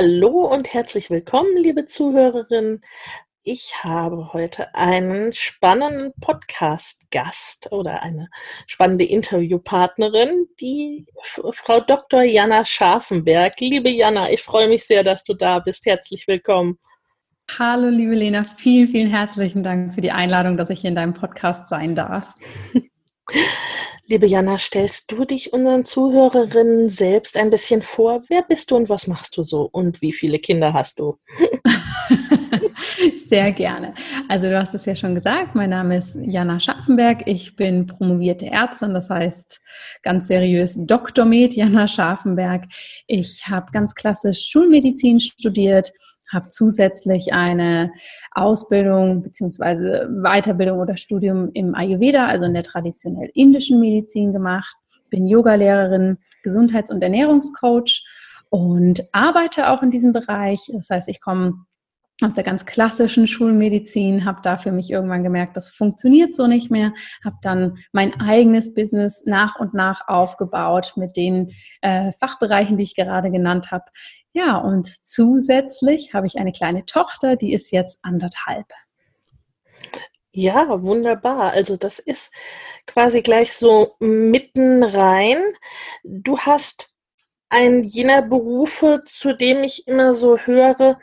Hallo und herzlich willkommen, liebe Zuhörerinnen. Ich habe heute einen spannenden Podcast-Gast oder eine spannende Interviewpartnerin, die Frau Dr. Jana Scharfenberg. Liebe Jana, ich freue mich sehr, dass du da bist. Herzlich willkommen. Hallo, liebe Lena, vielen, vielen herzlichen Dank für die Einladung, dass ich hier in deinem Podcast sein darf. Liebe Jana, stellst du dich unseren Zuhörerinnen selbst ein bisschen vor? Wer bist du und was machst du so? Und wie viele Kinder hast du? Sehr gerne. Also du hast es ja schon gesagt, mein Name ist Jana Scharfenberg. Ich bin promovierte Ärztin, das heißt ganz seriös Dr. Med Jana Scharfenberg. Ich habe ganz klassisch Schulmedizin studiert, habe zusätzlich eine Ausbildung bzw. Weiterbildung oder Studium im Ayurveda, also in der traditionell indischen Medizin gemacht, bin Yogalehrerin, Gesundheits- und Ernährungscoach und arbeite auch in diesem Bereich. Das heißt, ich komme aus der ganz klassischen Schulmedizin, habe da für mich irgendwann gemerkt, das funktioniert so nicht mehr, habe dann mein eigenes Business nach und nach aufgebaut mit den äh, Fachbereichen, die ich gerade genannt habe. Ja, und zusätzlich habe ich eine kleine Tochter, die ist jetzt anderthalb. Ja, wunderbar. Also das ist quasi gleich so mitten rein. Du hast einen jener Berufe, zu dem ich immer so höre,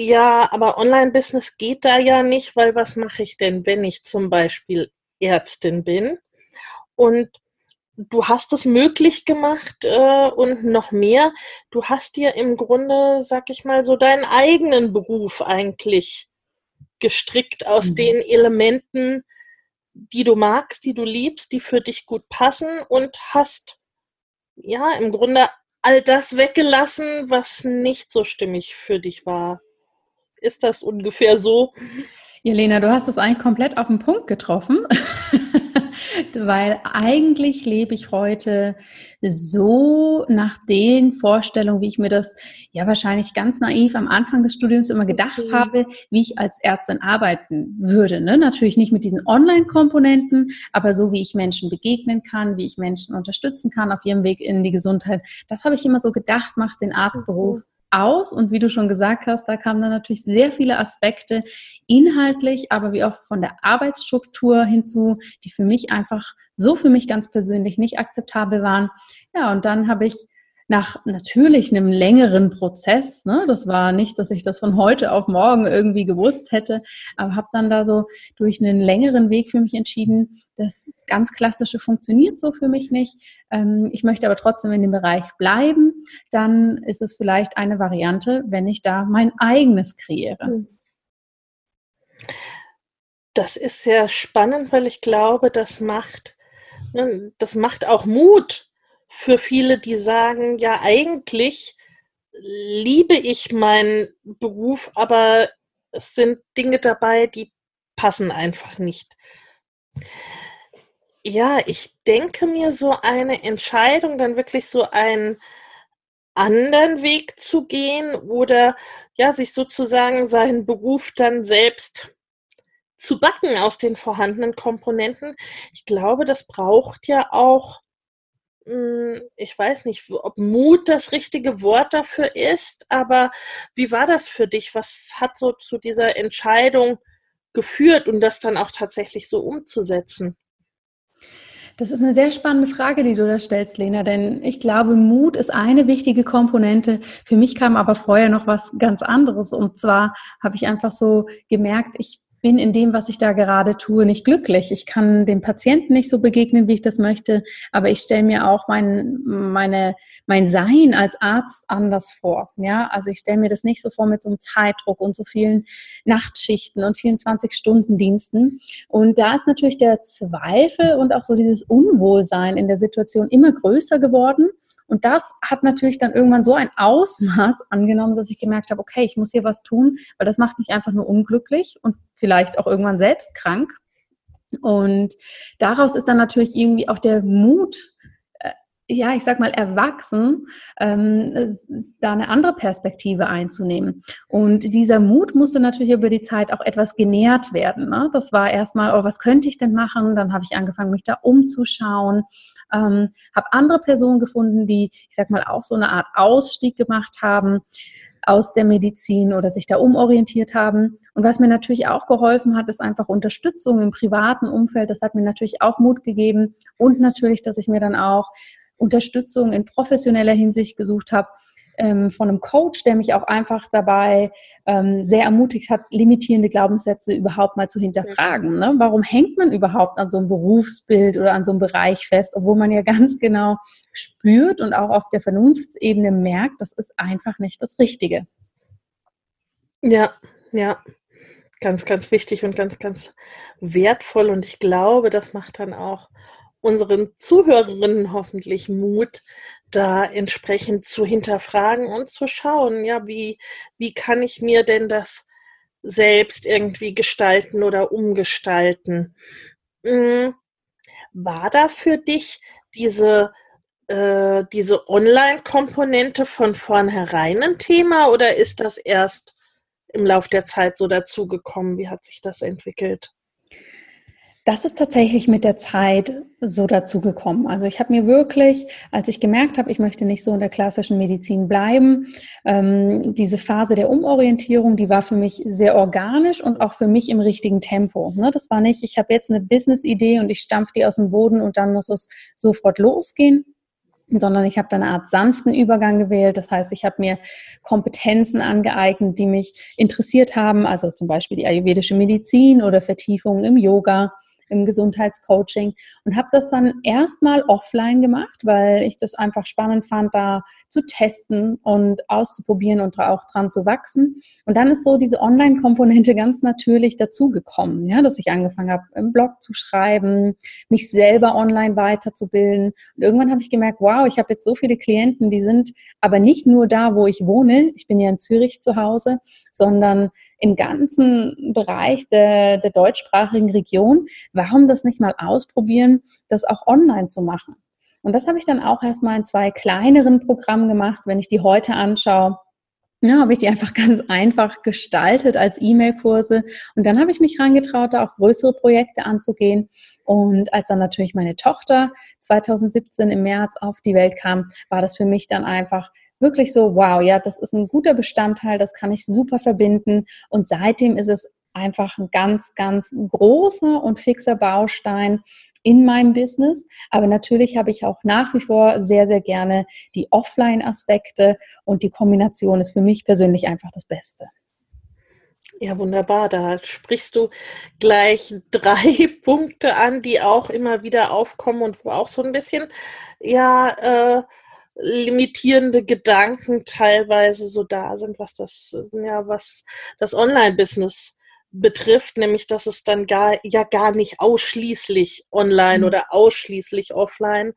ja, aber Online-Business geht da ja nicht, weil was mache ich denn, wenn ich zum Beispiel Ärztin bin? Und du hast es möglich gemacht äh, und noch mehr. Du hast dir im Grunde, sag ich mal, so deinen eigenen Beruf eigentlich gestrickt aus mhm. den Elementen, die du magst, die du liebst, die für dich gut passen und hast ja im Grunde all das weggelassen, was nicht so stimmig für dich war. Ist das ungefähr so? Jelena, du hast es eigentlich komplett auf den Punkt getroffen. weil eigentlich lebe ich heute so nach den Vorstellungen, wie ich mir das ja wahrscheinlich ganz naiv am Anfang des Studiums immer gedacht okay. habe, wie ich als Ärztin arbeiten würde. Ne? Natürlich nicht mit diesen Online-Komponenten, aber so wie ich Menschen begegnen kann, wie ich Menschen unterstützen kann auf ihrem Weg in die Gesundheit. Das habe ich immer so gedacht, macht den Arztberuf. Okay aus. Und wie du schon gesagt hast, da kamen dann natürlich sehr viele Aspekte inhaltlich, aber wie auch von der Arbeitsstruktur hinzu, die für mich einfach so für mich ganz persönlich nicht akzeptabel waren. Ja, und dann habe ich nach natürlich einem längeren Prozess, ne, das war nicht, dass ich das von heute auf morgen irgendwie gewusst hätte, aber habe dann da so durch einen längeren Weg für mich entschieden, das ganz klassische funktioniert so für mich nicht. Ähm, ich möchte aber trotzdem in dem Bereich bleiben. Dann ist es vielleicht eine Variante, wenn ich da mein eigenes kreiere. Hm. Das ist sehr spannend, weil ich glaube, das macht, ne, das macht auch Mut, für viele, die sagen, ja, eigentlich liebe ich meinen Beruf, aber es sind Dinge dabei, die passen einfach nicht. Ja, ich denke mir, so eine Entscheidung, dann wirklich so einen anderen Weg zu gehen oder ja, sich sozusagen seinen Beruf dann selbst zu backen aus den vorhandenen Komponenten. Ich glaube, das braucht ja auch ich weiß nicht, ob Mut das richtige Wort dafür ist, aber wie war das für dich? Was hat so zu dieser Entscheidung geführt und das dann auch tatsächlich so umzusetzen? Das ist eine sehr spannende Frage, die du da stellst, Lena, denn ich glaube, Mut ist eine wichtige Komponente. Für mich kam aber vorher noch was ganz anderes. Und zwar habe ich einfach so gemerkt, ich bin in dem, was ich da gerade tue, nicht glücklich. Ich kann dem Patienten nicht so begegnen, wie ich das möchte, aber ich stelle mir auch mein, meine, mein Sein als Arzt anders vor. Ja, also ich stelle mir das nicht so vor mit so einem Zeitdruck und so vielen Nachtschichten und 24-Stunden-Diensten. Und da ist natürlich der Zweifel und auch so dieses Unwohlsein in der Situation immer größer geworden. Und das hat natürlich dann irgendwann so ein Ausmaß angenommen, dass ich gemerkt habe, okay, ich muss hier was tun, weil das macht mich einfach nur unglücklich und vielleicht auch irgendwann selbst krank. Und daraus ist dann natürlich irgendwie auch der Mut, äh, ja, ich sag mal, erwachsen, ähm, da eine andere Perspektive einzunehmen. Und dieser Mut musste natürlich über die Zeit auch etwas genährt werden. Ne? Das war erstmal, oh, was könnte ich denn machen? Dann habe ich angefangen, mich da umzuschauen ähm, habe andere Personen gefunden, die, ich sag mal, auch so eine Art Ausstieg gemacht haben aus der Medizin oder sich da umorientiert haben. Und was mir natürlich auch geholfen hat, ist einfach Unterstützung im privaten Umfeld. Das hat mir natürlich auch Mut gegeben und natürlich, dass ich mir dann auch Unterstützung in professioneller Hinsicht gesucht habe, ähm, von einem Coach, der mich auch einfach dabei ähm, sehr ermutigt hat, limitierende Glaubenssätze überhaupt mal zu hinterfragen. Ne? Warum hängt man überhaupt an so einem Berufsbild oder an so einem Bereich fest, obwohl man ja ganz genau spürt und auch auf der Vernunftsebene merkt, das ist einfach nicht das Richtige. Ja, ja. Ganz, ganz wichtig und ganz, ganz wertvoll. Und ich glaube, das macht dann auch unseren Zuhörerinnen hoffentlich Mut, da entsprechend zu hinterfragen und zu schauen, ja, wie, wie kann ich mir denn das selbst irgendwie gestalten oder umgestalten? Hm, war da für dich diese, äh, diese Online-Komponente von vornherein ein Thema oder ist das erst im Lauf der Zeit so dazugekommen? Wie hat sich das entwickelt? Das ist tatsächlich mit der Zeit so dazu gekommen. Also ich habe mir wirklich, als ich gemerkt habe, ich möchte nicht so in der klassischen Medizin bleiben, ähm, diese Phase der Umorientierung, die war für mich sehr organisch und auch für mich im richtigen Tempo. Ne? Das war nicht, ich habe jetzt eine Business-Idee und ich stampfe die aus dem Boden und dann muss es sofort losgehen, sondern ich habe da eine Art sanften Übergang gewählt. Das heißt, ich habe mir Kompetenzen angeeignet, die mich interessiert haben, also zum Beispiel die ayurvedische Medizin oder Vertiefungen im Yoga im Gesundheitscoaching und habe das dann erstmal offline gemacht, weil ich das einfach spannend fand, da zu testen und auszuprobieren und auch dran zu wachsen. Und dann ist so diese Online-Komponente ganz natürlich dazugekommen, ja, dass ich angefangen habe, im Blog zu schreiben, mich selber online weiterzubilden. Und irgendwann habe ich gemerkt, wow, ich habe jetzt so viele Klienten, die sind aber nicht nur da, wo ich wohne. Ich bin ja in Zürich zu Hause, sondern im ganzen Bereich der, der deutschsprachigen Region. Warum das nicht mal ausprobieren, das auch online zu machen? Und das habe ich dann auch erstmal in zwei kleineren Programmen gemacht. Wenn ich die heute anschaue, ja, habe ich die einfach ganz einfach gestaltet als E-Mail-Kurse. Und dann habe ich mich reingetraut, da auch größere Projekte anzugehen. Und als dann natürlich meine Tochter 2017 im März auf die Welt kam, war das für mich dann einfach wirklich so, wow, ja, das ist ein guter Bestandteil, das kann ich super verbinden. Und seitdem ist es einfach ein ganz, ganz großer und fixer Baustein in meinem Business. Aber natürlich habe ich auch nach wie vor sehr, sehr gerne die Offline-Aspekte und die Kombination ist für mich persönlich einfach das Beste. Ja, wunderbar. Da sprichst du gleich drei Punkte an, die auch immer wieder aufkommen und wo auch so ein bisschen, ja, äh, limitierende Gedanken teilweise so da sind, was das, ja, was das Online-Business betrifft, nämlich dass es dann gar, ja gar nicht ausschließlich online mhm. oder ausschließlich offline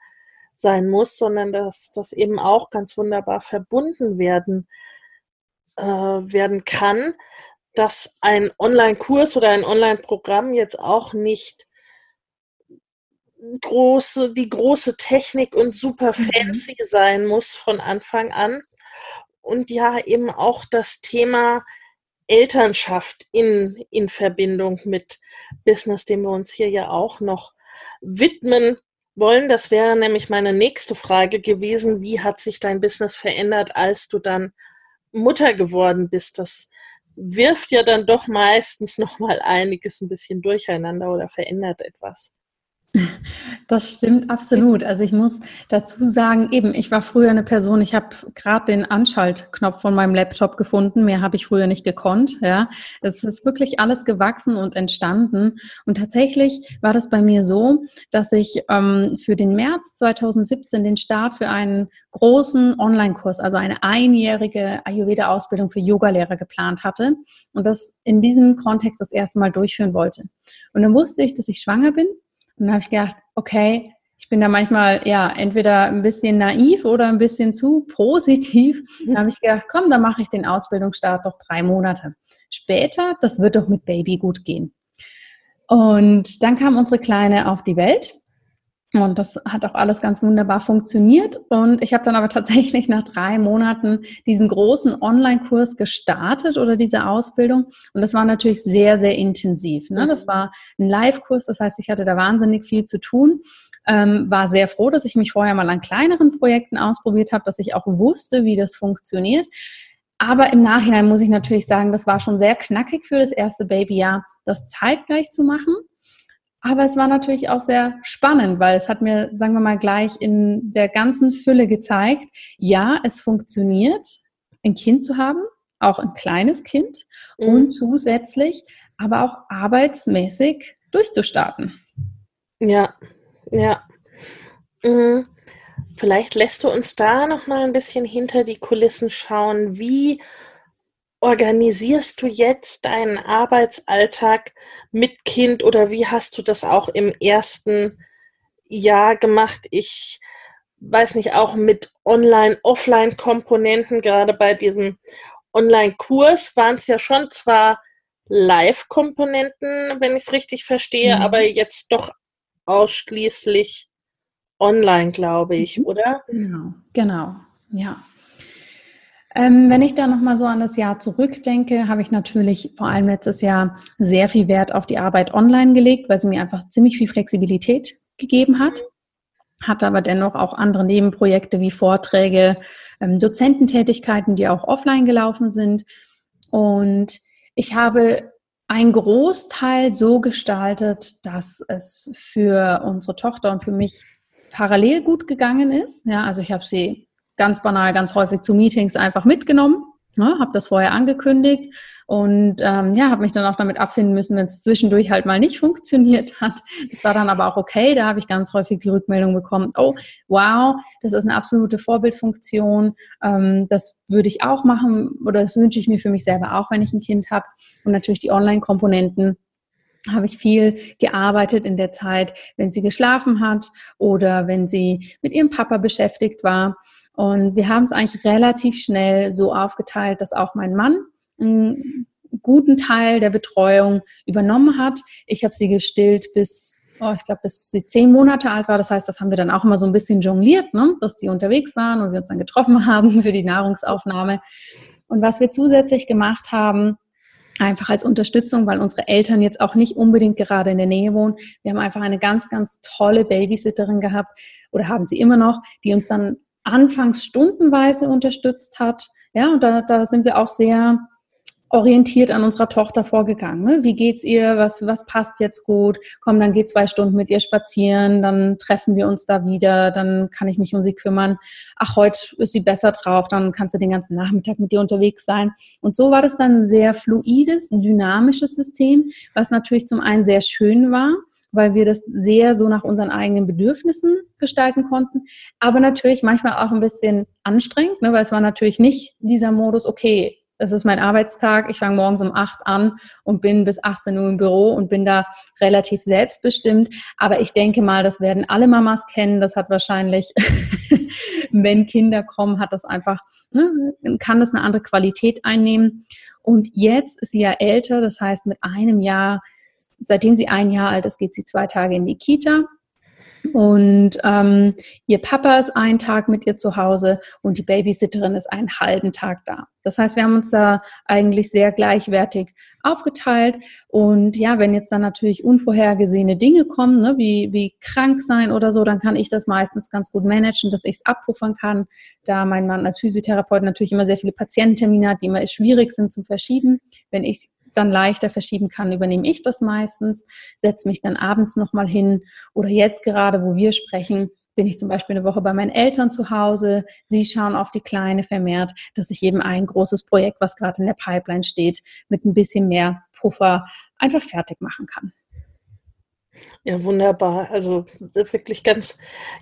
sein muss, sondern dass das eben auch ganz wunderbar verbunden werden, äh, werden kann, dass ein Online-Kurs oder ein Online-Programm jetzt auch nicht große, die große Technik und super mhm. fancy mhm. sein muss von Anfang an. Und ja, eben auch das Thema Elternschaft in, in Verbindung mit Business, dem wir uns hier ja auch noch widmen wollen. Das wäre nämlich meine nächste Frage gewesen. Wie hat sich dein Business verändert, als du dann Mutter geworden bist? Das wirft ja dann doch meistens noch mal einiges ein bisschen durcheinander oder verändert etwas. Das stimmt absolut. Also ich muss dazu sagen, eben, ich war früher eine Person, ich habe gerade den Anschaltknopf von meinem Laptop gefunden, mehr habe ich früher nicht gekonnt. Ja, es ist wirklich alles gewachsen und entstanden. Und tatsächlich war das bei mir so, dass ich ähm, für den März 2017 den Start für einen großen Online-Kurs, also eine einjährige Ayurveda-Ausbildung für Yogalehrer geplant hatte und das in diesem Kontext das erste Mal durchführen wollte. Und dann wusste ich, dass ich schwanger bin und dann habe ich gedacht, okay, ich bin da manchmal ja entweder ein bisschen naiv oder ein bisschen zu positiv. Dann habe ich gedacht, komm, dann mache ich den Ausbildungsstart doch drei Monate. Später, das wird doch mit Baby gut gehen. Und dann kam unsere Kleine auf die Welt und das hat auch alles ganz wunderbar funktioniert. Und ich habe dann aber tatsächlich nach drei Monaten diesen großen Online-Kurs gestartet oder diese Ausbildung. Und das war natürlich sehr, sehr intensiv. Ne? Das war ein Live-Kurs, das heißt, ich hatte da wahnsinnig viel zu tun. Ähm, war sehr froh, dass ich mich vorher mal an kleineren Projekten ausprobiert habe, dass ich auch wusste, wie das funktioniert. Aber im Nachhinein muss ich natürlich sagen, das war schon sehr knackig für das erste Babyjahr, das zeitgleich zu machen. Aber es war natürlich auch sehr spannend, weil es hat mir, sagen wir mal, gleich in der ganzen Fülle gezeigt, ja, es funktioniert, ein Kind zu haben, auch ein kleines Kind mhm. und zusätzlich aber auch arbeitsmäßig durchzustarten. Ja, ja. Mhm. Vielleicht lässt du uns da noch mal ein bisschen hinter die Kulissen schauen. Wie organisierst du jetzt deinen Arbeitsalltag mit Kind oder wie hast du das auch im ersten Jahr gemacht? Ich weiß nicht, auch mit Online-, Offline-Komponenten, gerade bei diesem Online-Kurs waren es ja schon zwar Live-Komponenten, wenn ich es richtig verstehe, mhm. aber jetzt doch ausschließlich online, glaube ich, mhm. oder? Genau, genau, ja. Ähm, wenn ich da nochmal so an das Jahr zurückdenke, habe ich natürlich vor allem letztes Jahr sehr viel Wert auf die Arbeit online gelegt, weil sie mir einfach ziemlich viel Flexibilität gegeben hat. Hatte aber dennoch auch andere Nebenprojekte wie Vorträge, ähm, Dozententätigkeiten, die auch offline gelaufen sind. Und ich habe einen Großteil so gestaltet, dass es für unsere Tochter und für mich parallel gut gegangen ist. Ja, also ich habe sie ganz banal, ganz häufig zu Meetings einfach mitgenommen, ne, habe das vorher angekündigt und ähm, ja, habe mich dann auch damit abfinden müssen, wenn es zwischendurch halt mal nicht funktioniert hat. Das war dann aber auch okay. Da habe ich ganz häufig die Rückmeldung bekommen, oh, wow, das ist eine absolute Vorbildfunktion. Ähm, das würde ich auch machen oder das wünsche ich mir für mich selber auch, wenn ich ein Kind habe. Und natürlich die Online-Komponenten habe ich viel gearbeitet in der Zeit, wenn sie geschlafen hat oder wenn sie mit ihrem Papa beschäftigt war. Und wir haben es eigentlich relativ schnell so aufgeteilt, dass auch mein Mann einen guten Teil der Betreuung übernommen hat. Ich habe sie gestillt bis, oh, ich glaube, bis sie zehn Monate alt war. Das heißt, das haben wir dann auch immer so ein bisschen jongliert, ne? dass die unterwegs waren und wir uns dann getroffen haben für die Nahrungsaufnahme. Und was wir zusätzlich gemacht haben, einfach als Unterstützung, weil unsere Eltern jetzt auch nicht unbedingt gerade in der Nähe wohnen. Wir haben einfach eine ganz, ganz tolle Babysitterin gehabt oder haben sie immer noch, die uns dann anfangs stundenweise unterstützt hat. Ja, und da, da sind wir auch sehr orientiert an unserer Tochter vorgegangen. Ne? Wie geht's ihr? Was, was passt jetzt gut? Komm, dann geh zwei Stunden mit ihr spazieren, dann treffen wir uns da wieder, dann kann ich mich um sie kümmern. Ach, heute ist sie besser drauf, dann kannst du den ganzen Nachmittag mit ihr unterwegs sein. Und so war das dann ein sehr fluides, dynamisches System, was natürlich zum einen sehr schön war, weil wir das sehr so nach unseren eigenen Bedürfnissen gestalten konnten. Aber natürlich manchmal auch ein bisschen anstrengend, ne, weil es war natürlich nicht dieser Modus, okay, das ist mein Arbeitstag, ich fange morgens um 8 an und bin bis 18 Uhr im Büro und bin da relativ selbstbestimmt. Aber ich denke mal, das werden alle Mamas kennen. Das hat wahrscheinlich, wenn Kinder kommen, hat das einfach, ne, kann das eine andere Qualität einnehmen. Und jetzt ist sie ja älter, das heißt mit einem Jahr seitdem sie ein Jahr alt ist, geht sie zwei Tage in die Kita. Und ähm, ihr Papa ist einen Tag mit ihr zu Hause und die Babysitterin ist einen halben Tag da. Das heißt, wir haben uns da eigentlich sehr gleichwertig aufgeteilt. Und ja, wenn jetzt dann natürlich unvorhergesehene Dinge kommen, ne, wie, wie krank sein oder so, dann kann ich das meistens ganz gut managen, dass ich es abpuffern kann. Da mein Mann als Physiotherapeut natürlich immer sehr viele Patiententermine hat, die immer schwierig sind zum Verschieben. Wenn ich dann leichter verschieben kann, übernehme ich das meistens, setze mich dann abends nochmal hin oder jetzt gerade, wo wir sprechen, bin ich zum Beispiel eine Woche bei meinen Eltern zu Hause. Sie schauen auf die Kleine vermehrt, dass ich eben ein großes Projekt, was gerade in der Pipeline steht, mit ein bisschen mehr Puffer einfach fertig machen kann. Ja, wunderbar. Also wirklich ganz,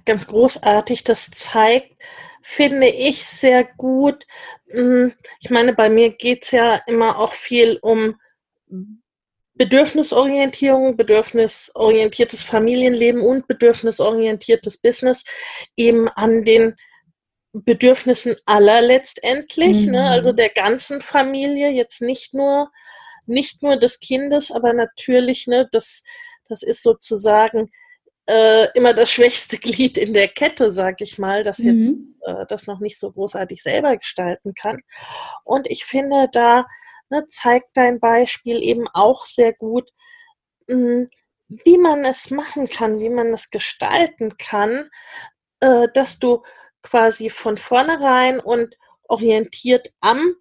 ganz großartig. Das zeigt, finde ich, sehr gut. Hm, ich meine, bei mir geht es ja immer auch viel um Bedürfnisorientierung, bedürfnisorientiertes Familienleben und bedürfnisorientiertes Business eben an den Bedürfnissen aller letztendlich, mhm. ne? also der ganzen Familie, jetzt nicht nur, nicht nur des Kindes, aber natürlich, ne, das, das ist sozusagen äh, immer das schwächste Glied in der Kette, sag ich mal, das jetzt mhm. äh, das noch nicht so großartig selber gestalten kann. Und ich finde, da ne, zeigt dein Beispiel eben auch sehr gut, mh, hm, wie man es machen kann, wie man es gestalten kann, äh, dass du quasi von vornherein und orientiert am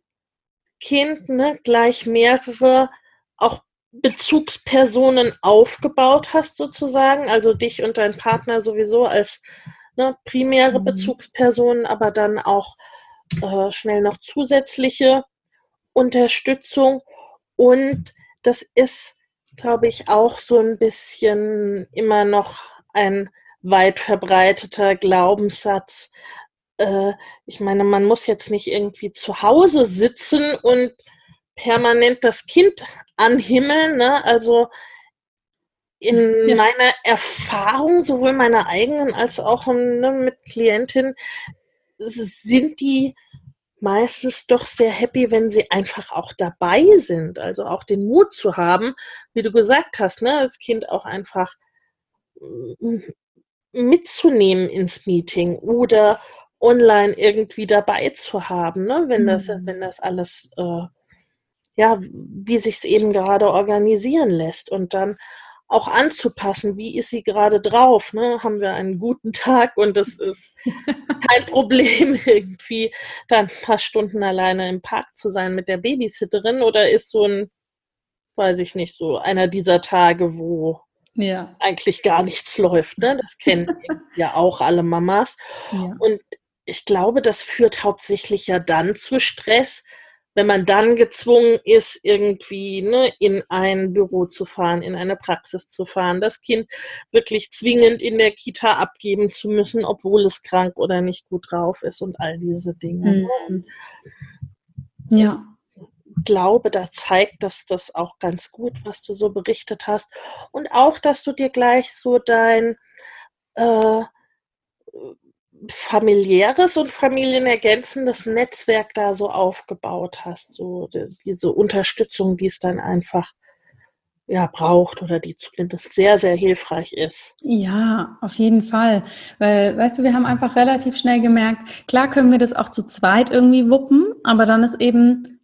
Kind ne, gleich mehrere auch Bezugspersonen aufgebaut hast, sozusagen, also dich und dein Partner sowieso als ne, primäre mhm. Bezugspersonen, aber dann auch äh, schnell noch zusätzliche Unterstützung. Und das ist, glaube ich, auch so ein bisschen immer noch ein weit verbreiteter Glaubenssatz. Äh, ich meine, man muss jetzt nicht irgendwie zu Hause sitzen und permanent das Kind anhimmeln. Ne? Also in ja. meiner Erfahrung, sowohl meiner eigenen als auch ne, mit Klientinnen, sind die meistens doch sehr happy, wenn sie einfach auch dabei sind. Also auch den Mut zu haben, wie du gesagt hast, ne, das Kind auch einfach mm, mitzunehmen ins Meeting oder online irgendwie dabei zu haben, ne, wenn das, mhm. wenn das alles äh, ja, wie sich es eben gerade organisieren lässt und dann auch anzupassen, wie ist sie gerade drauf, ne? Haben wir einen guten Tag und es ist kein Problem irgendwie dann ein paar Stunden alleine im Park zu sein mit der Babysitterin oder ist so ein, weiß ich nicht, so einer dieser Tage, wo ja. eigentlich gar nichts läuft, ne? Das kennen ja auch alle Mamas. Ja. Und ich glaube, das führt hauptsächlich ja dann zu Stress, wenn man dann gezwungen ist, irgendwie ne, in ein Büro zu fahren, in eine Praxis zu fahren, das Kind wirklich zwingend in der Kita abgeben zu müssen, obwohl es krank oder nicht gut drauf ist und all diese Dinge. Mhm. Ja. Ich glaube, da zeigt das das auch ganz gut, was du so berichtet hast. Und auch, dass du dir gleich so dein äh, familiäres und familienergänzendes Netzwerk da so aufgebaut hast, so diese Unterstützung, die es dann einfach ja, braucht oder die zumindest sehr, sehr hilfreich ist. Ja, auf jeden Fall. Weil, weißt du, wir haben einfach relativ schnell gemerkt, klar können wir das auch zu zweit irgendwie wuppen, aber dann ist eben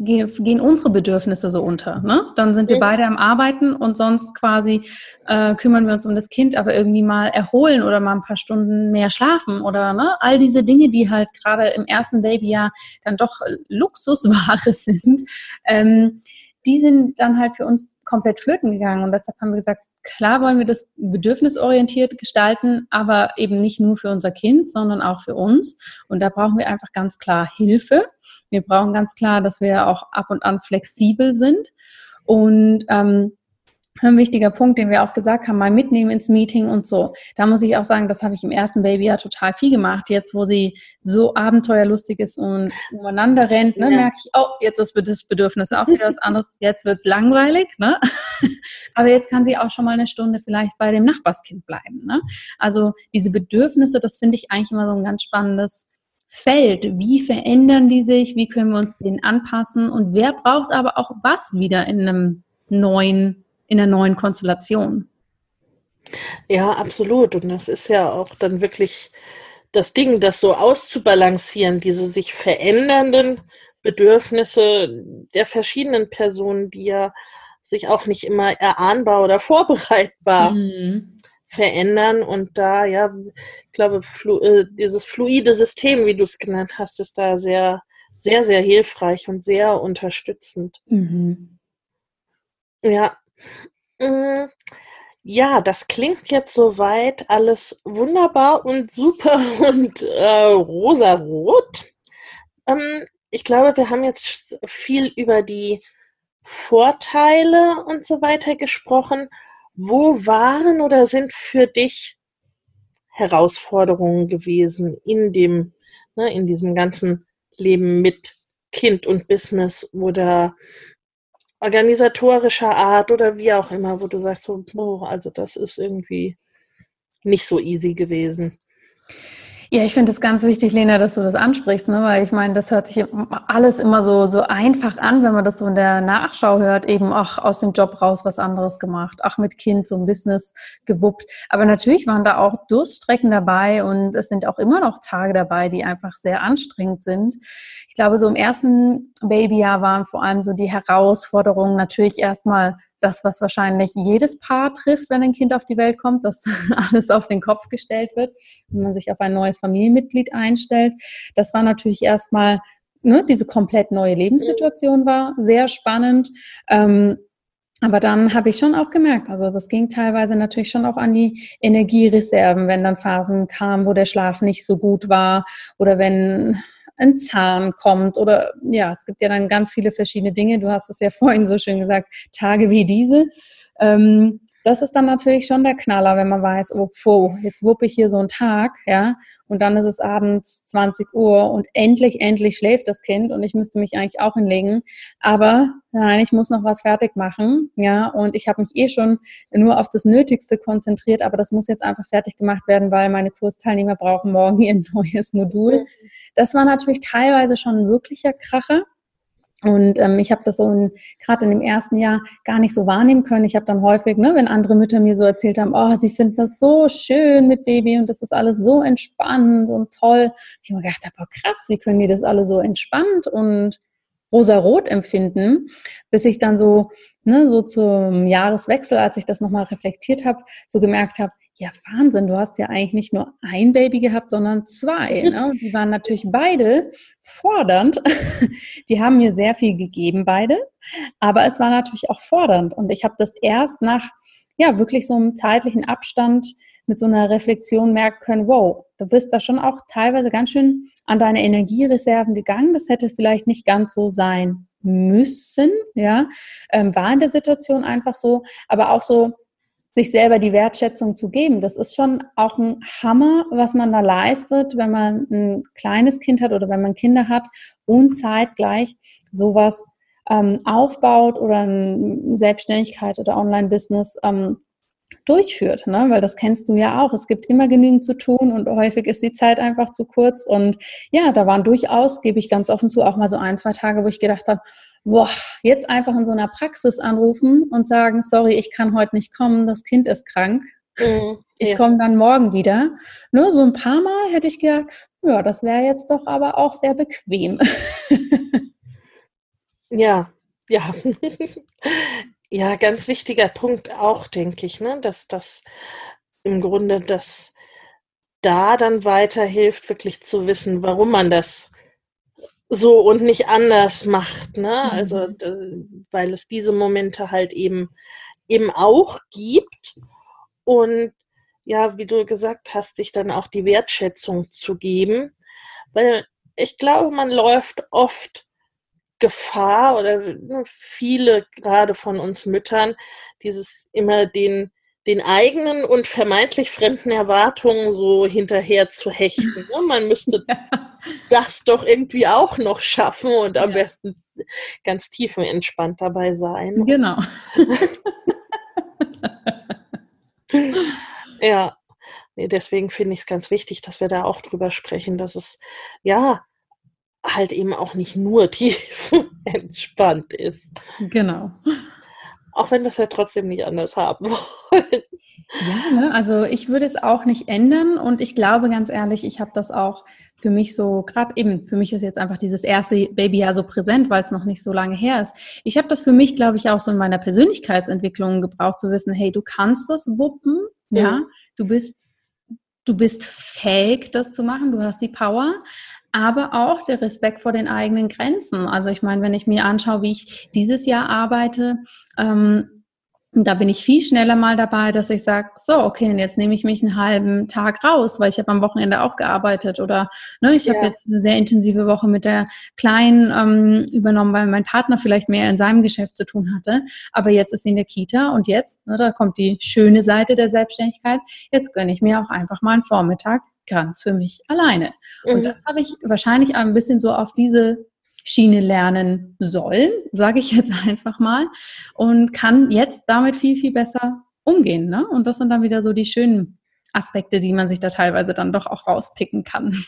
gehen unsere Bedürfnisse so unter. Ne? Dann sind wir beide am Arbeiten und sonst quasi äh, kümmern wir uns um das Kind, aber irgendwie mal erholen oder mal ein paar Stunden mehr schlafen oder ne? all diese Dinge, die halt gerade im ersten Babyjahr dann doch Luxusware sind, ähm, die sind dann halt für uns komplett flöten gegangen und deshalb haben wir gesagt, klar wollen wir das bedürfnisorientiert gestalten, aber eben nicht nur für unser Kind, sondern auch für uns. Und da brauchen wir einfach ganz klar Hilfe. Wir brauchen ganz klar, dass wir auch ab und an flexibel sind. Und ähm, ein wichtiger Punkt, den wir auch gesagt haben, mal mitnehmen ins Meeting und so. Da muss ich auch sagen, das habe ich im ersten Baby ja total viel gemacht. Jetzt, wo sie so abenteuerlustig ist und umeinander rennt, ne, ja. merke ich, oh, jetzt ist das Bedürfnis auch wieder was anderes. Jetzt wird es langweilig. Ne? Aber jetzt kann sie auch schon mal eine Stunde vielleicht bei dem Nachbarskind bleiben. Ne? Also diese Bedürfnisse, das finde ich eigentlich immer so ein ganz spannendes Feld. Wie verändern die sich? Wie können wir uns denen anpassen? Und wer braucht aber auch was wieder in einem neuen in der neuen Konstellation. Ja, absolut. Und das ist ja auch dann wirklich das Ding, das so auszubalancieren, diese sich verändernden Bedürfnisse der verschiedenen Personen, die ja sich auch nicht immer erahnbar oder vorbereitbar mhm. verändern. Und da, ja, ich glaube, flu äh, dieses fluide System, wie du es genannt hast, ist da sehr, sehr, sehr hilfreich und sehr unterstützend. Mhm. Ja. Mm, ja, das klingt jetzt soweit alles wunderbar und super und äh, rosarot. Ähm, ich glaube, wir haben jetzt viel über die Vorteile und so weiter gesprochen. Wo waren oder sind für dich Herausforderungen gewesen in dem, ne, in diesem ganzen Leben mit Kind und Business oder organisatorischer Art oder wie auch immer, wo du sagst, so, oh, also das ist irgendwie nicht so easy gewesen. Ja, ich finde es ganz wichtig, Lena, dass du das ansprichst, ne? weil ich meine, das hört sich alles immer so, so einfach an, wenn man das so in der Nachschau hört, eben auch aus dem Job raus was anderes gemacht, ach mit Kind so ein Business gewuppt. Aber natürlich waren da auch Durststrecken dabei und es sind auch immer noch Tage dabei, die einfach sehr anstrengend sind. Ich glaube, so im ersten Babyjahr waren vor allem so die Herausforderungen natürlich erstmal das, was wahrscheinlich jedes Paar trifft, wenn ein Kind auf die Welt kommt, dass alles auf den Kopf gestellt wird und man sich auf ein neues Familienmitglied einstellt. Das war natürlich erstmal ne, diese komplett neue Lebenssituation war sehr spannend. Ähm, aber dann habe ich schon auch gemerkt, also das ging teilweise natürlich schon auch an die Energiereserven, wenn dann Phasen kamen, wo der Schlaf nicht so gut war oder wenn ein Zahn kommt oder ja, es gibt ja dann ganz viele verschiedene Dinge. Du hast es ja vorhin so schön gesagt, Tage wie diese. Ähm, das ist dann natürlich schon der Knaller, wenn man weiß, oh, oh, jetzt wuppe ich hier so einen Tag, ja, und dann ist es abends 20 Uhr und endlich, endlich schläft das Kind und ich müsste mich eigentlich auch hinlegen. Aber nein, ich muss noch was fertig machen, ja, und ich habe mich eh schon nur auf das Nötigste konzentriert, aber das muss jetzt einfach fertig gemacht werden, weil meine Kursteilnehmer brauchen morgen ihr neues Modul. Das war natürlich teilweise schon ein wirklicher Kracher. Und ähm, ich habe das so gerade in dem ersten Jahr gar nicht so wahrnehmen können. Ich habe dann häufig, ne, wenn andere Mütter mir so erzählt haben, oh, sie finden das so schön mit Baby und das ist alles so entspannt und toll. Ich habe mir gedacht, oh krass, wie können die das alle so entspannt und rosarot empfinden, bis ich dann so, ne, so zum Jahreswechsel, als ich das nochmal reflektiert habe, so gemerkt habe, ja, Wahnsinn, du hast ja eigentlich nicht nur ein Baby gehabt, sondern zwei. Ne? Die waren natürlich beide fordernd. Die haben mir sehr viel gegeben, beide. Aber es war natürlich auch fordernd. Und ich habe das erst nach, ja, wirklich so einem zeitlichen Abstand mit so einer Reflexion merken können, wow, du bist da schon auch teilweise ganz schön an deine Energiereserven gegangen. Das hätte vielleicht nicht ganz so sein müssen, ja, ähm, war in der Situation einfach so, aber auch so, sich selber die Wertschätzung zu geben. Das ist schon auch ein Hammer, was man da leistet, wenn man ein kleines Kind hat oder wenn man Kinder hat und zeitgleich sowas ähm, aufbaut oder eine Selbstständigkeit oder Online-Business ähm, durchführt, ne? weil das kennst du ja auch. Es gibt immer genügend zu tun und häufig ist die Zeit einfach zu kurz. Und ja, da waren durchaus, gebe ich ganz offen zu, auch mal so ein, zwei Tage, wo ich gedacht habe, boah, jetzt einfach in so einer Praxis anrufen und sagen, sorry, ich kann heute nicht kommen, das Kind ist krank. Mhm, ich ja. komme dann morgen wieder. Nur so ein paar Mal hätte ich gedacht, ja, das wäre jetzt doch aber auch sehr bequem. ja, ja. ja, ganz wichtiger Punkt auch, denke ich, ne? dass das im Grunde das da dann weiterhilft, wirklich zu wissen, warum man das so und nicht anders macht, ne? Also, mhm. Also weil es diese Momente halt eben eben auch gibt und ja, wie du gesagt hast, sich dann auch die Wertschätzung zu geben, weil ich glaube, man läuft oft Gefahr oder ne, viele gerade von uns Müttern dieses immer den den eigenen und vermeintlich fremden Erwartungen so hinterher zu hechten. Ne? Man müsste ja. das doch irgendwie auch noch schaffen und am ja. besten ganz tiefenentspannt dabei sein. Genau. ja, nee, deswegen finde ich es ganz wichtig, dass wir da auch drüber sprechen, dass es ja halt eben auch nicht nur tiefenentspannt ist. Genau. Auch wenn wir es ja trotzdem nicht anders haben wollen. Ja, ne? also ich würde es auch nicht ändern und ich glaube ganz ehrlich, ich habe das auch für mich so, gerade eben, für mich ist jetzt einfach dieses erste Babyjahr so präsent, weil es noch nicht so lange her ist. Ich habe das für mich, glaube ich, auch so in meiner Persönlichkeitsentwicklung gebraucht, zu wissen, hey, du kannst das wuppen, ja, ja? du bist du bist fähig, das zu machen, du hast die Power, aber auch der Respekt vor den eigenen Grenzen. Also ich meine, wenn ich mir anschaue, wie ich dieses Jahr arbeite, ähm, da bin ich viel schneller mal dabei, dass ich sage, so, okay, und jetzt nehme ich mich einen halben Tag raus, weil ich habe am Wochenende auch gearbeitet oder ne, ich ja. habe jetzt eine sehr intensive Woche mit der Kleinen ähm, übernommen, weil mein Partner vielleicht mehr in seinem Geschäft zu tun hatte. Aber jetzt ist sie in der Kita und jetzt, ne, da kommt die schöne Seite der Selbstständigkeit, jetzt gönne ich mir auch einfach mal einen Vormittag ganz für mich alleine. Mhm. Und das habe ich wahrscheinlich ein bisschen so auf diese Schiene lernen sollen, sage ich jetzt einfach mal, und kann jetzt damit viel, viel besser umgehen. Ne? Und das sind dann wieder so die schönen Aspekte, die man sich da teilweise dann doch auch rauspicken kann.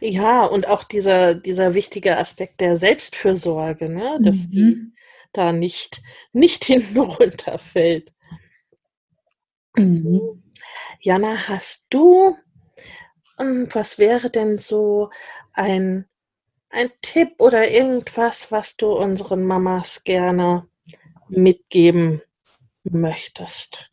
Ja, und auch dieser, dieser wichtige Aspekt der Selbstfürsorge, ne? dass mhm. die da nicht, nicht hinten runterfällt. Mhm. Jana, hast du, was wäre denn so ein ein Tipp oder irgendwas, was du unseren Mamas gerne mitgeben möchtest?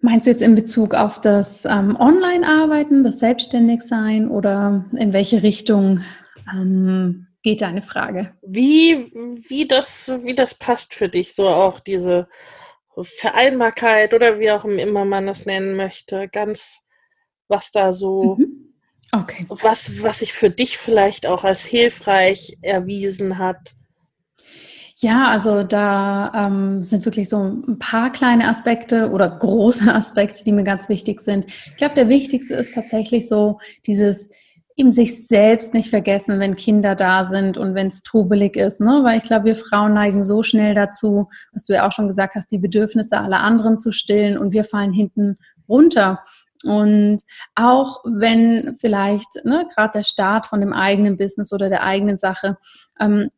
Meinst du jetzt in Bezug auf das ähm, Online-Arbeiten, das Selbstständigsein oder in welche Richtung ähm, geht deine Frage? Wie, wie, das, wie das passt für dich, so auch diese Vereinbarkeit oder wie auch immer man das nennen möchte, ganz was da so mhm Okay. Was, was sich für dich vielleicht auch als hilfreich erwiesen hat. Ja, also da ähm, sind wirklich so ein paar kleine Aspekte oder große Aspekte, die mir ganz wichtig sind. Ich glaube, der wichtigste ist tatsächlich so dieses eben sich selbst nicht vergessen, wenn Kinder da sind und wenn es trubelig ist, ne? Weil ich glaube, wir Frauen neigen so schnell dazu, was du ja auch schon gesagt hast, die Bedürfnisse aller anderen zu stillen und wir fallen hinten runter. Und auch wenn vielleicht ne, gerade der Start von dem eigenen Business oder der eigenen Sache ähm,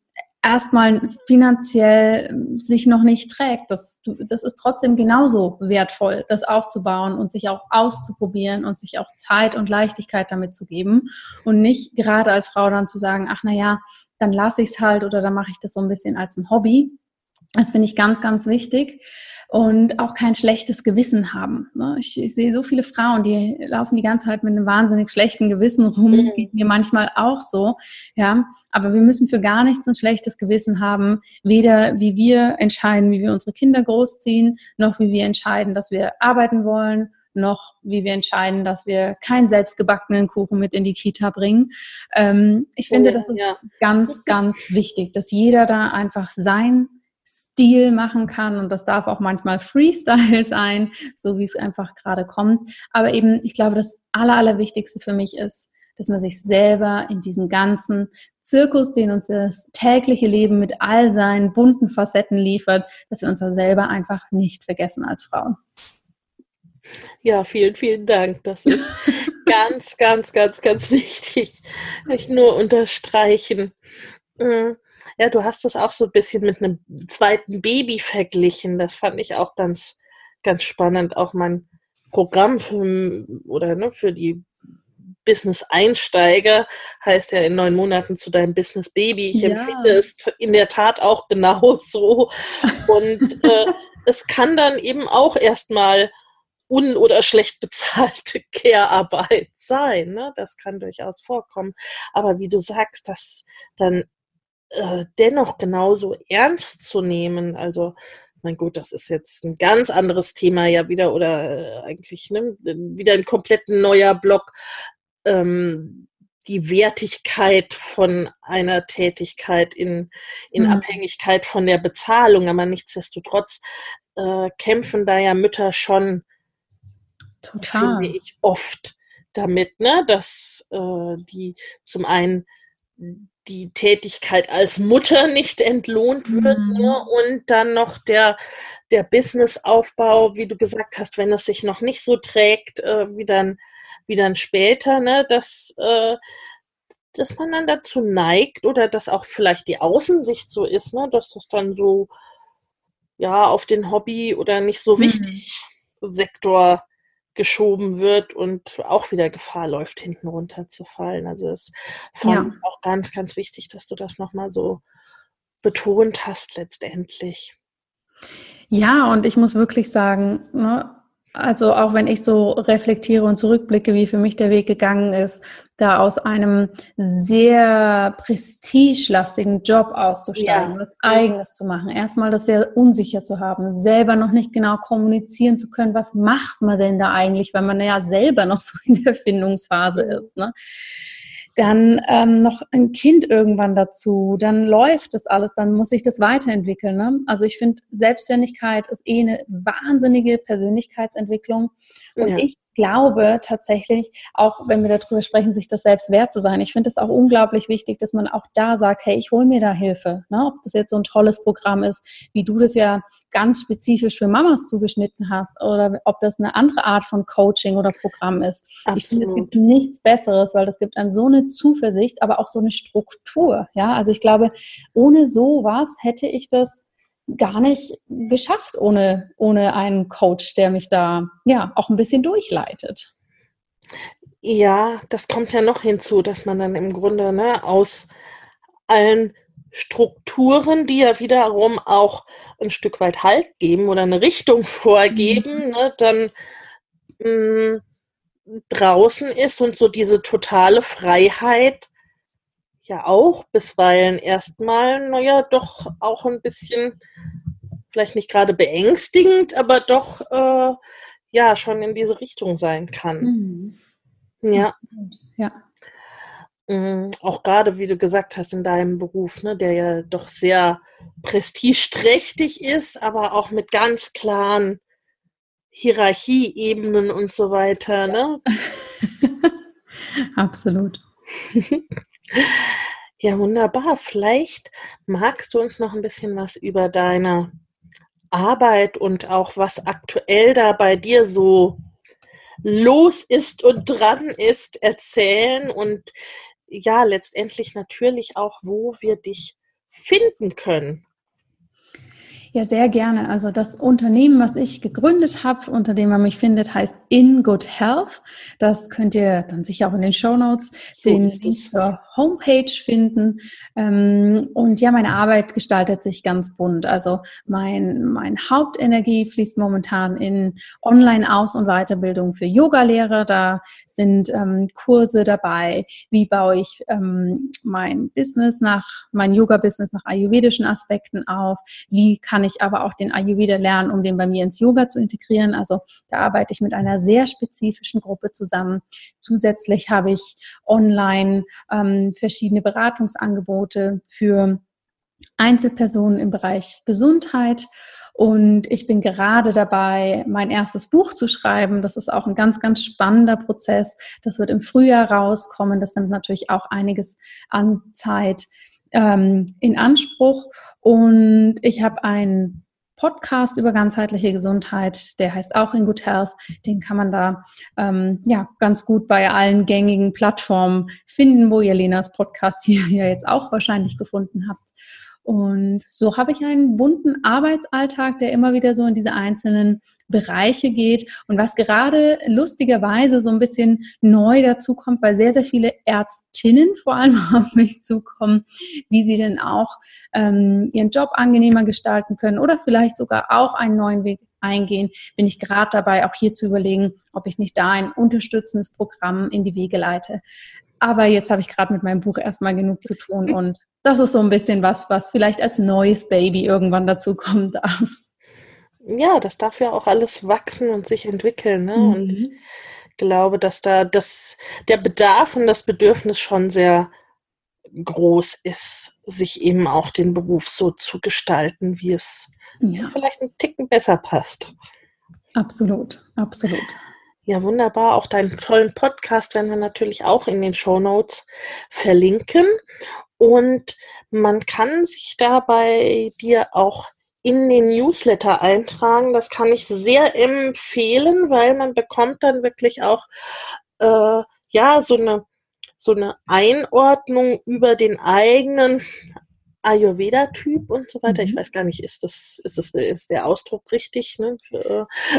erstmal finanziell sich noch nicht trägt, das, das ist trotzdem genauso wertvoll, das aufzubauen und sich auch auszuprobieren und sich auch Zeit und Leichtigkeit damit zu geben und nicht gerade als Frau dann zu sagen, ach naja, dann lasse ich es halt oder dann mache ich das so ein bisschen als ein Hobby. Das finde ich ganz, ganz wichtig und auch kein schlechtes Gewissen haben. Ne? Ich, ich, sehe so viele Frauen, die laufen die ganze Zeit mit einem wahnsinnig schlechten Gewissen rum, mhm. geht mir manchmal auch so, ja. Aber wir müssen für gar nichts ein schlechtes Gewissen haben, weder wie wir entscheiden, wie wir unsere Kinder großziehen, noch wie wir entscheiden, dass wir arbeiten wollen, noch wie wir entscheiden, dass wir keinen selbstgebackenen Kuchen mit in die Kita bringen. Ähm, ich finde, das ist ja. ganz, ganz wichtig, dass jeder da einfach sein Stil machen kann und das darf auch manchmal Freestyle sein, so wie es einfach gerade kommt. Aber eben, ich glaube, das Aller, Allerwichtigste für mich ist, dass man sich selber in diesen ganzen Zirkus, den uns das tägliche Leben mit all seinen bunten Facetten liefert, dass wir uns da selber einfach nicht vergessen als Frauen. Ja, vielen, vielen Dank. Das ist ganz, ganz, ganz, ganz wichtig. Ich nur unterstreichen. Ja, du hast das auch so ein bisschen mit einem zweiten Baby verglichen. Das fand ich auch ganz, ganz spannend. Auch mein Programm für, oder, ne, für die Business-Einsteiger heißt ja in neun Monaten zu deinem Business-Baby. Ich ja. empfinde es in der Tat auch genau so. Und äh, es kann dann eben auch erstmal un- oder schlecht bezahlte Care-Arbeit sein. Ne? Das kann durchaus vorkommen. Aber wie du sagst, dass dann äh, dennoch genauso ernst zu nehmen. Also, mein Gott, das ist jetzt ein ganz anderes Thema ja wieder oder äh, eigentlich ne, wieder ein komplett neuer Block. Ähm, die Wertigkeit von einer Tätigkeit in, in mhm. Abhängigkeit von der Bezahlung. Aber nichtsdestotrotz äh, kämpfen da ja Mütter schon, Total. finde ich, oft damit, ne, dass äh, die zum einen die Tätigkeit als Mutter nicht entlohnt wird mhm. ne? und dann noch der, der Businessaufbau, wie du gesagt hast, wenn es sich noch nicht so trägt, äh, wie, dann, wie dann später, ne? dass, äh, dass man dann dazu neigt oder dass auch vielleicht die Außensicht so ist, ne? dass das dann so ja auf den Hobby oder nicht so mhm. wichtig mhm. Sektor geschoben wird und auch wieder Gefahr läuft, hinten runterzufallen. Also das fand ja. auch ganz, ganz wichtig, dass du das nochmal so betont hast letztendlich. Ja, und ich muss wirklich sagen, ne, also auch wenn ich so reflektiere und zurückblicke, wie für mich der Weg gegangen ist, da aus einem sehr prestigelastigen Job auszusteigen, ja. was eigenes zu machen, erstmal das sehr unsicher zu haben, selber noch nicht genau kommunizieren zu können, was macht man denn da eigentlich, weil man ja selber noch so in der Findungsphase ist. Ne? Dann ähm, noch ein Kind irgendwann dazu, dann läuft das alles, dann muss sich das weiterentwickeln. Ne? Also ich finde, Selbstständigkeit ist eh eine wahnsinnige Persönlichkeitsentwicklung. Und ja. ich glaube tatsächlich, auch wenn wir darüber sprechen, sich das selbst wert zu sein. Ich finde es auch unglaublich wichtig, dass man auch da sagt, hey, ich hole mir da Hilfe. Ne? Ob das jetzt so ein tolles Programm ist, wie du das ja ganz spezifisch für Mamas zugeschnitten hast, oder ob das eine andere Art von Coaching oder Programm ist. Absolut. Ich finde, es gibt nichts Besseres, weil das gibt einem so eine Zuversicht, aber auch so eine Struktur. Ja, also ich glaube, ohne sowas hätte ich das gar nicht geschafft ohne, ohne einen Coach, der mich da ja auch ein bisschen durchleitet. Ja, das kommt ja noch hinzu, dass man dann im Grunde ne, aus allen Strukturen, die ja wiederum auch ein Stück weit Halt geben oder eine Richtung vorgeben, mhm. ne, dann mh, mm, draußen ist und so diese totale Freiheit ja auch bisweilen erstmal, naja, doch auch ein bisschen, vielleicht nicht gerade beängstigend, aber doch, äh, ja, schon in diese Richtung sein kann. Mhm. Ja. Ja. Mhm, auch gerade, wie du gesagt hast, in deinem Beruf, ne, der ja doch sehr prestigeträchtig ist, aber auch mit ganz klaren Hierarchieebenen und so weiter. Ne? Absolut. Ja, wunderbar. Vielleicht magst du uns noch ein bisschen was über deine Arbeit und auch was aktuell da bei dir so los ist und dran ist, erzählen und ja, letztendlich natürlich auch, wo wir dich finden können. Ja, sehr gerne. Also das Unternehmen, was ich gegründet habe, unter dem man mich findet, heißt In Good Health. Das könnt ihr dann sicher auch in den Show Notes so den Link zur Homepage finden. Ähm, und ja, meine Arbeit gestaltet sich ganz bunt. Also mein, mein Hauptenergie fließt momentan in Online-Aus- und Weiterbildung für Yogalehrer. Da sind ähm, Kurse dabei. Wie baue ich ähm, mein Business nach, mein Yoga-Business nach ayurvedischen Aspekten auf? Wie kann ich aber auch den Ayurveda lernen, um den bei mir ins Yoga zu integrieren? Also da arbeite ich mit einer sehr spezifischen Gruppe zusammen. Zusätzlich habe ich online ähm, verschiedene Beratungsangebote für Einzelpersonen im Bereich Gesundheit. Und ich bin gerade dabei, mein erstes Buch zu schreiben. Das ist auch ein ganz, ganz spannender Prozess. Das wird im Frühjahr rauskommen. Das nimmt natürlich auch einiges an Zeit ähm, in Anspruch. Und ich habe ein Podcast über ganzheitliche Gesundheit, der heißt auch in Good Health. Den kann man da ähm, ja ganz gut bei allen gängigen Plattformen finden, wo ihr Lenas Podcast hier ja jetzt auch wahrscheinlich gefunden habt. Und so habe ich einen bunten Arbeitsalltag, der immer wieder so in diese einzelnen Bereiche geht. Und was gerade lustigerweise so ein bisschen neu dazu kommt, weil sehr, sehr viele Ärztinnen vor allem auf mich zukommen, wie sie denn auch ähm, ihren Job angenehmer gestalten können oder vielleicht sogar auch einen neuen Weg eingehen, bin ich gerade dabei, auch hier zu überlegen, ob ich nicht da ein unterstützendes Programm in die Wege leite. Aber jetzt habe ich gerade mit meinem Buch erstmal genug zu tun und das ist so ein bisschen was, was vielleicht als neues Baby irgendwann dazu kommen darf. Ja, das darf ja auch alles wachsen und sich entwickeln. Ne? Mhm. Und ich glaube, dass da das, der Bedarf und das Bedürfnis schon sehr groß ist, sich eben auch den Beruf so zu gestalten, wie es ja. vielleicht einen Ticken besser passt. Absolut, absolut. Ja, wunderbar. Auch deinen tollen Podcast werden wir natürlich auch in den Show Notes verlinken. Und man kann sich da bei dir auch in den Newsletter eintragen. Das kann ich sehr empfehlen, weil man bekommt dann wirklich auch äh, ja so eine so eine Einordnung über den eigenen Ayurveda-Typ und so weiter. Mhm. Ich weiß gar nicht, ist das, ist das ist der Ausdruck richtig? Ne?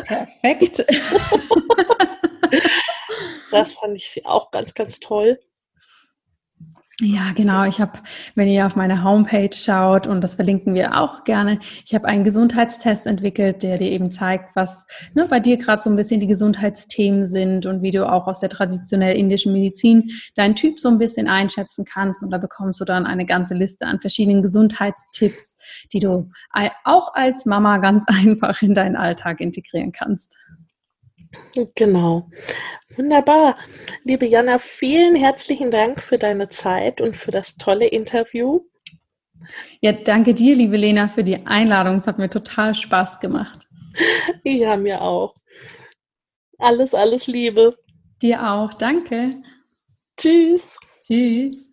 Perfekt. das fand ich auch ganz, ganz toll. Ja, genau. Ich habe, wenn ihr auf meine Homepage schaut, und das verlinken wir auch gerne, ich habe einen Gesundheitstest entwickelt, der dir eben zeigt, was ne, bei dir gerade so ein bisschen die Gesundheitsthemen sind und wie du auch aus der traditionell indischen Medizin deinen Typ so ein bisschen einschätzen kannst. Und da bekommst du dann eine ganze Liste an verschiedenen Gesundheitstipps, die du auch als Mama ganz einfach in deinen Alltag integrieren kannst. Genau. Wunderbar. Liebe Jana, vielen herzlichen Dank für deine Zeit und für das tolle Interview. Ja, danke dir, liebe Lena, für die Einladung. Es hat mir total Spaß gemacht. Ja, mir auch. Alles, alles Liebe. Dir auch. Danke. Tschüss. Tschüss.